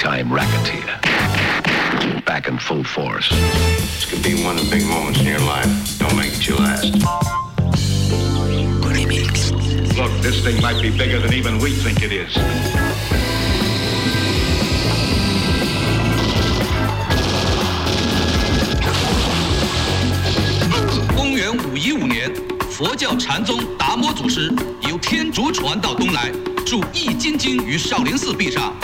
big-time racketeer. Back in full force. This could be one of the big moments in your life. Don't make it your last. Look, this thing might be bigger than even we think it is. 公元五一五年，佛教禅宗达摩祖师由天竺传到东来，著《易筋经》于少林寺壁上。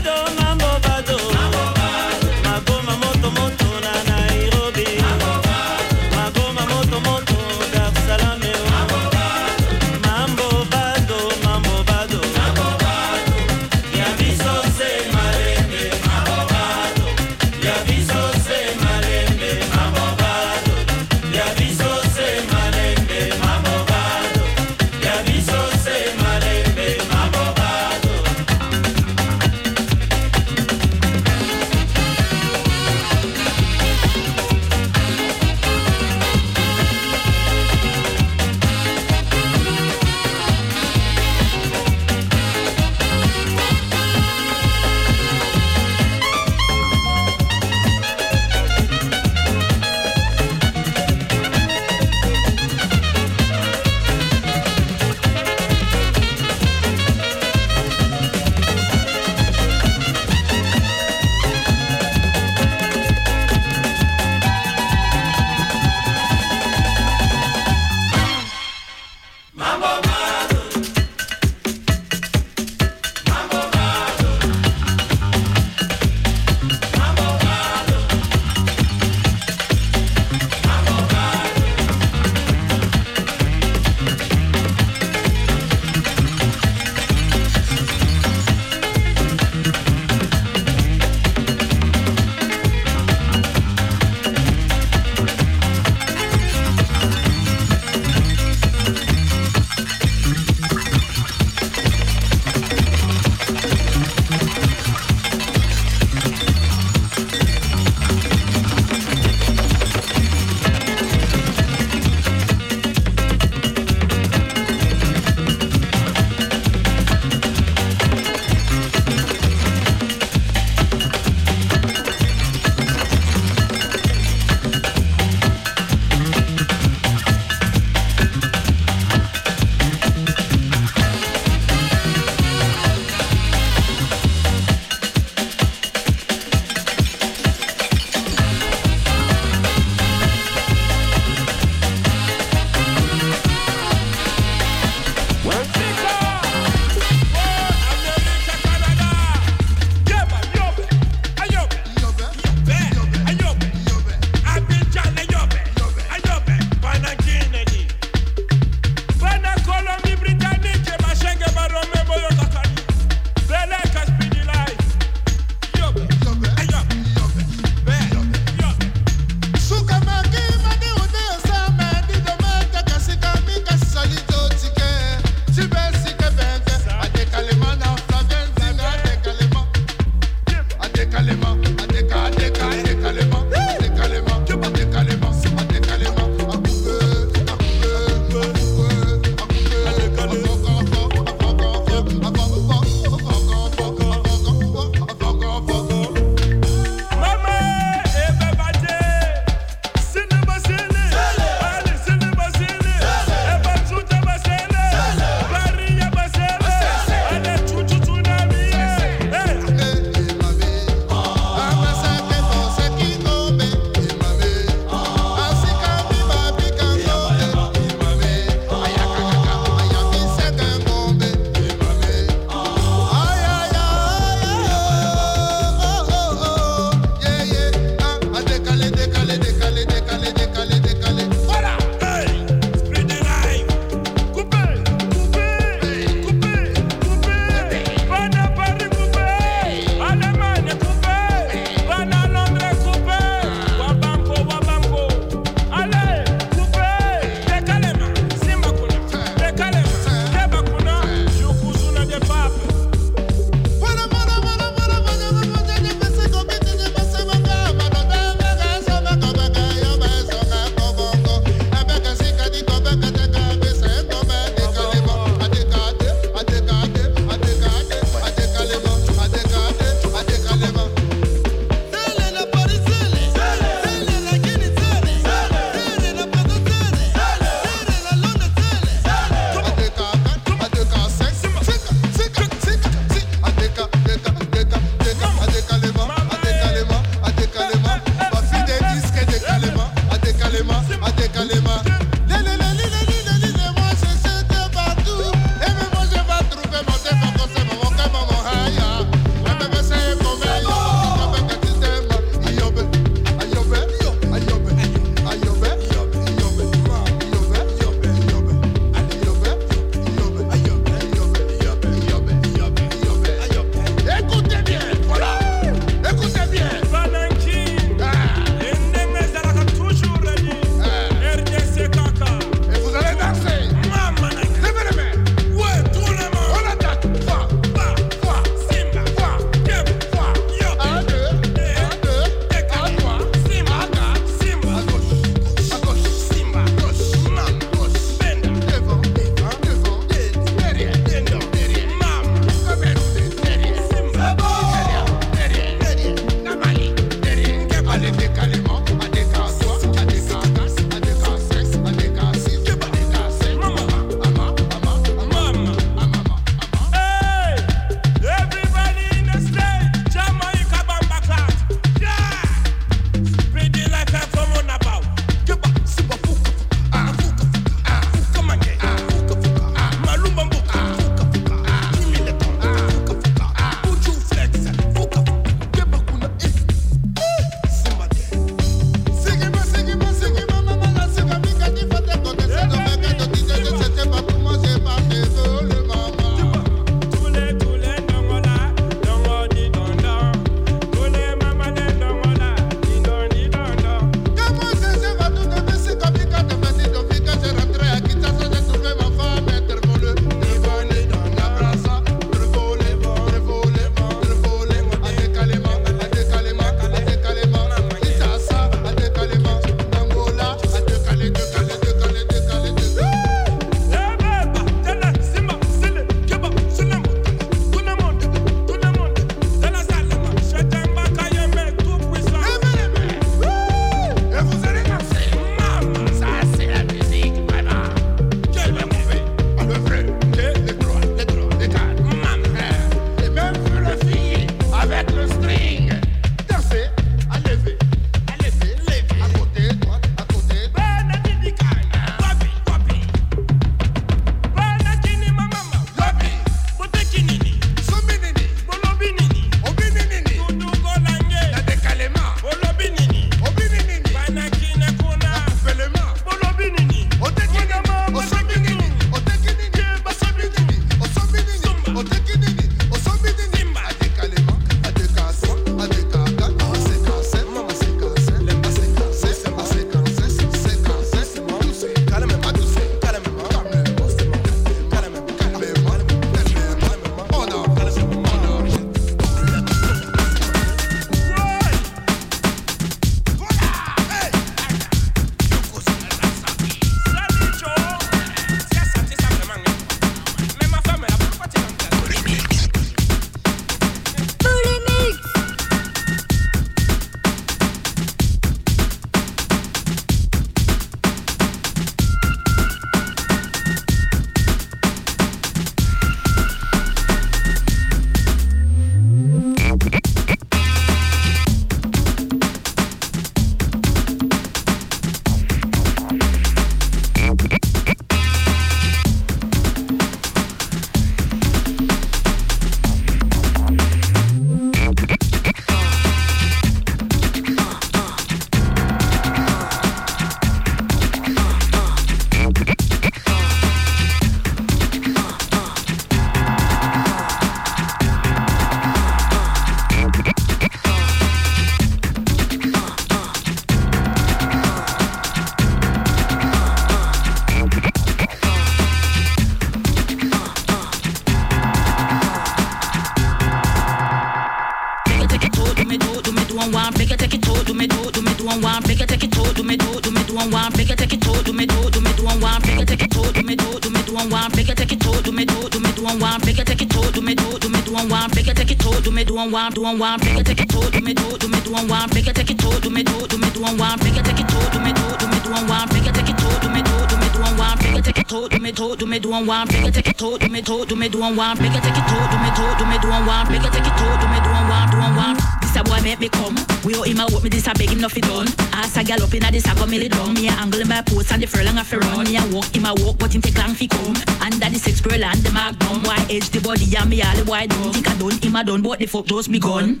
Do one do one one, it take it to, do me do, do me do one one, it take it to, do me do, do me do one one, it take it to, do me do, do me do one one, it take it to, do me do, do me do one one, it take it to, do me do, do me do one one, it take it to, do me do, do me do one one, it take it to, do me do, do me do one one, it take it to, do me do one one, do one one. This a boy make me come. We owe him a what me this a beg him nothing done. Ask a gal up inna this a come me down. Me a angle my post and the furlong a fi run. Me a walk him a walk but him take long fi come. Under the six pearl and the magnum. Why edge the body and me all the wide done. Think I done him a done but the fuck just me gun.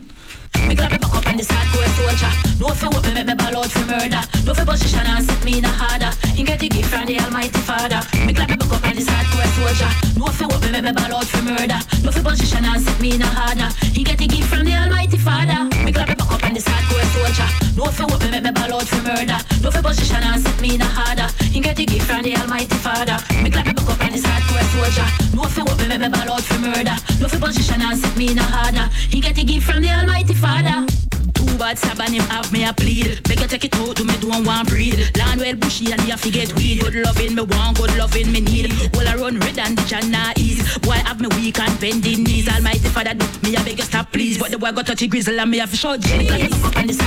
Me clap me back up on the hardcore soldier. No fi what me make me ball out for murder. No fi position and set me in a harder. He get the gift from the Almighty Father. Me clap me back up on the hardcore soldier. No fi what me make me ball out for murder. No fi position and set me in a harder. No fi what me make me ball out for murder. No fi position and set me in a harder. He get the gift from the Almighty Father. Me clap me back up on the hardcore soldier. No fi what me make me ball out for murder. No fi position and set me in a harder. He get the gift from the Almighty Father. Too bad stab him have me a plead. Beg you take it out to me do one breed. Land well bushy and you have to get weed. Good loving me want, good loving me need. Well I run red and the jana ease. Boy have me weak and bending knees. Almighty father do me a beg you stop please. But the boy got touchy grizzle and me have to show soldier.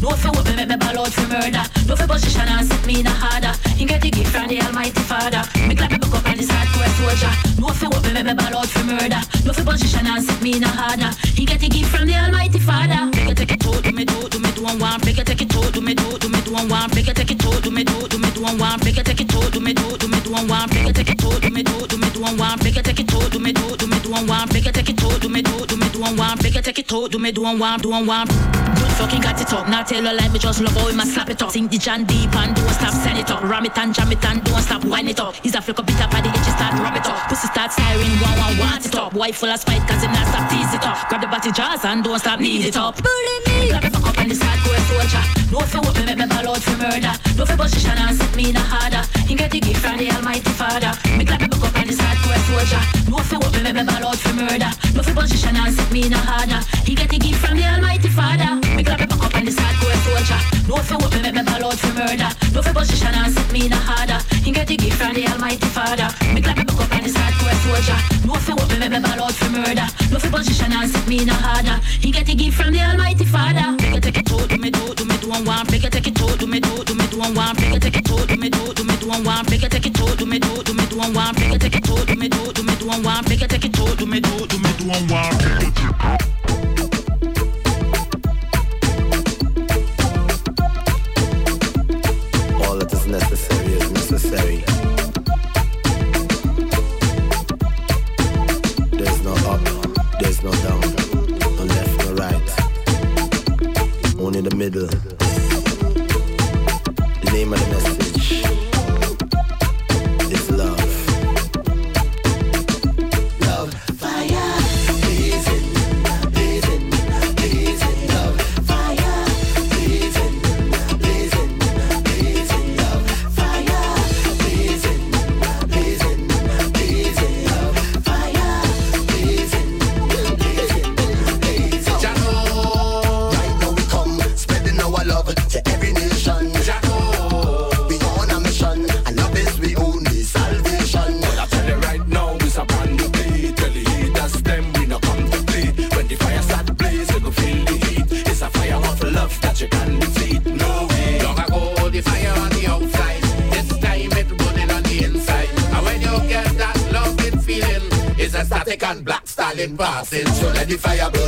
No for me make me ball out for murder. No for position and set me in a harder. He get the gift from the Almighty Father. Me clap me book up on the hardcore soldier. No for me make me ball out for murder. No for position and set me in a harder. He get the gift from the Almighty Father. Make it take it to, do me do, do me do one one. Make it take it to, do me do, do me do one one. Make it take it to, do me do, do me do one one. Make it take it to, do me do, do me do one one. Make it take it to, do me do, do me do one one. Make it take it to, do me do, do one one. Make it take it to, do me do, do me do one one. Make it take it to, do me do one one, do one one. Good fucking got it up. Now tell her like me just love how we must slap it up. Sing the John deep and don't stop, send it up. Ram it and jam it and don't stop, wind it up. He's a flick up it up at the edges, start rub it up. Pussy start siren, one one want it up. Wife full of spite cause him not stop tease it up. Grab the body jaws and don't stop knead it up. Bully me. Clap it back up on the hardcore soldier. No for what me make me ball out for murder. No for position and set me in a harder. He get the gift from the Almighty Father. Me clap it back up on the hardcore soldier. No for what me make me ball out for murder. No for position and set me in a harder. He get the gift from the Almighty Father. Me clap back up on the hardcore soldier. No for what me make me ball out for murder. No for position and set me in a harder. He get the gift from the Almighty Father. Me clap back up on the hardcore soldier. No for what me make me ball out for murder. No for position and set me in a harder. He get the gift from the Almighty Father. Make it take it to, do me do, do me do one one. Make it take it to, do me do, do me do one one. Make it take it to, do me do, do me do one one. Make it take it to, do me do, do me do one one. Make it take it to, do me do, do me do one one. Make it take it to, do me do, do me do one. All that is necessary is necessary. There's no up, there's no down, no left, no right. Only the middle. The fire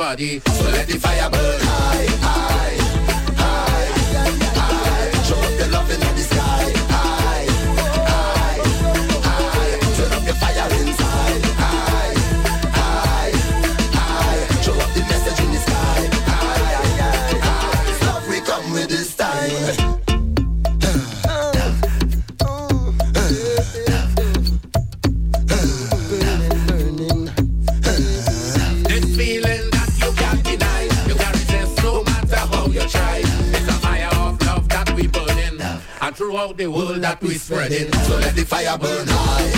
everybody. We spreading. So let the fire burn high,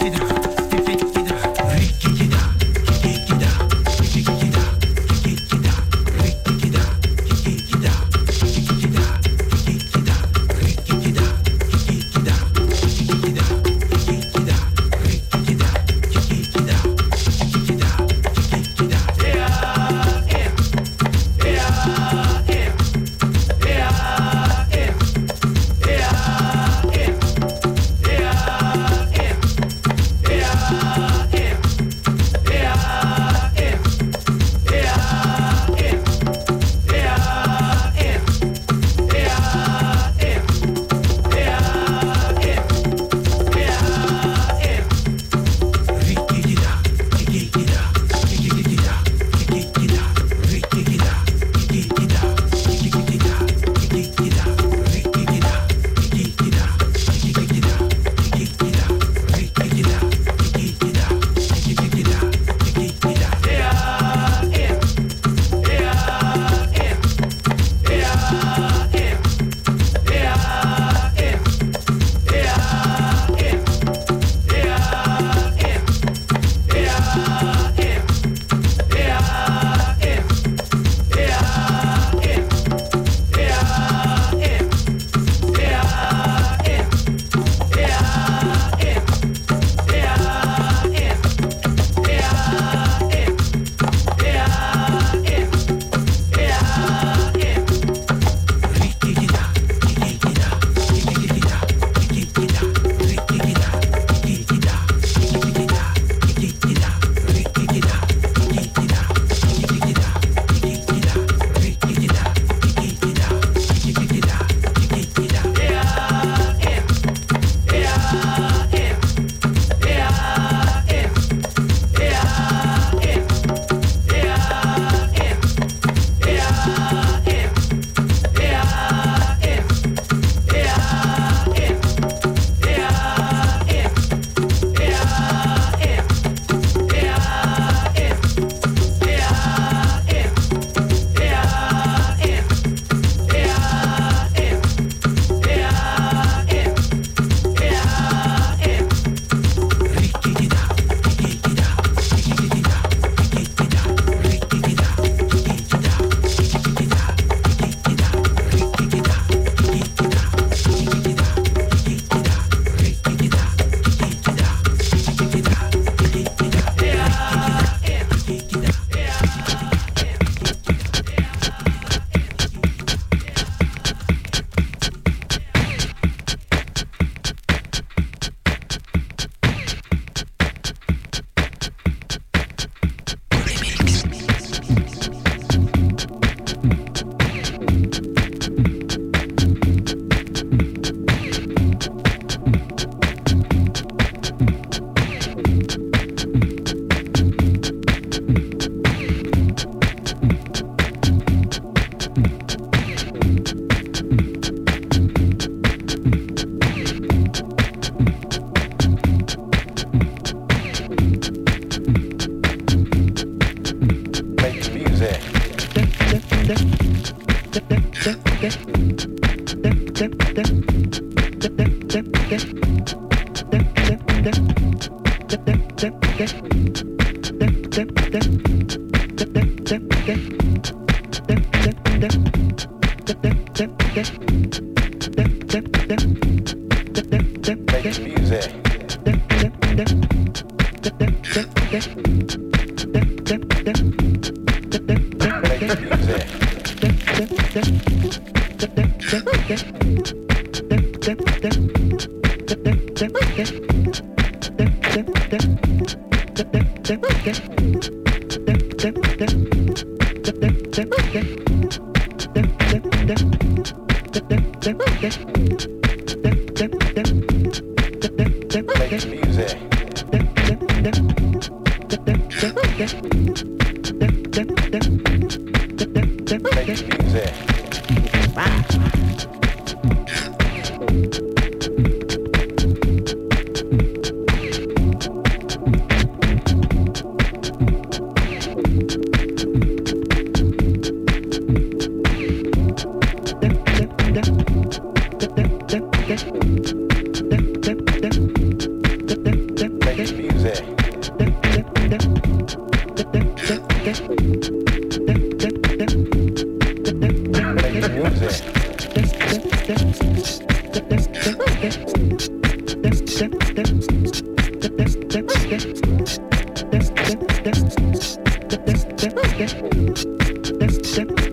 Make music.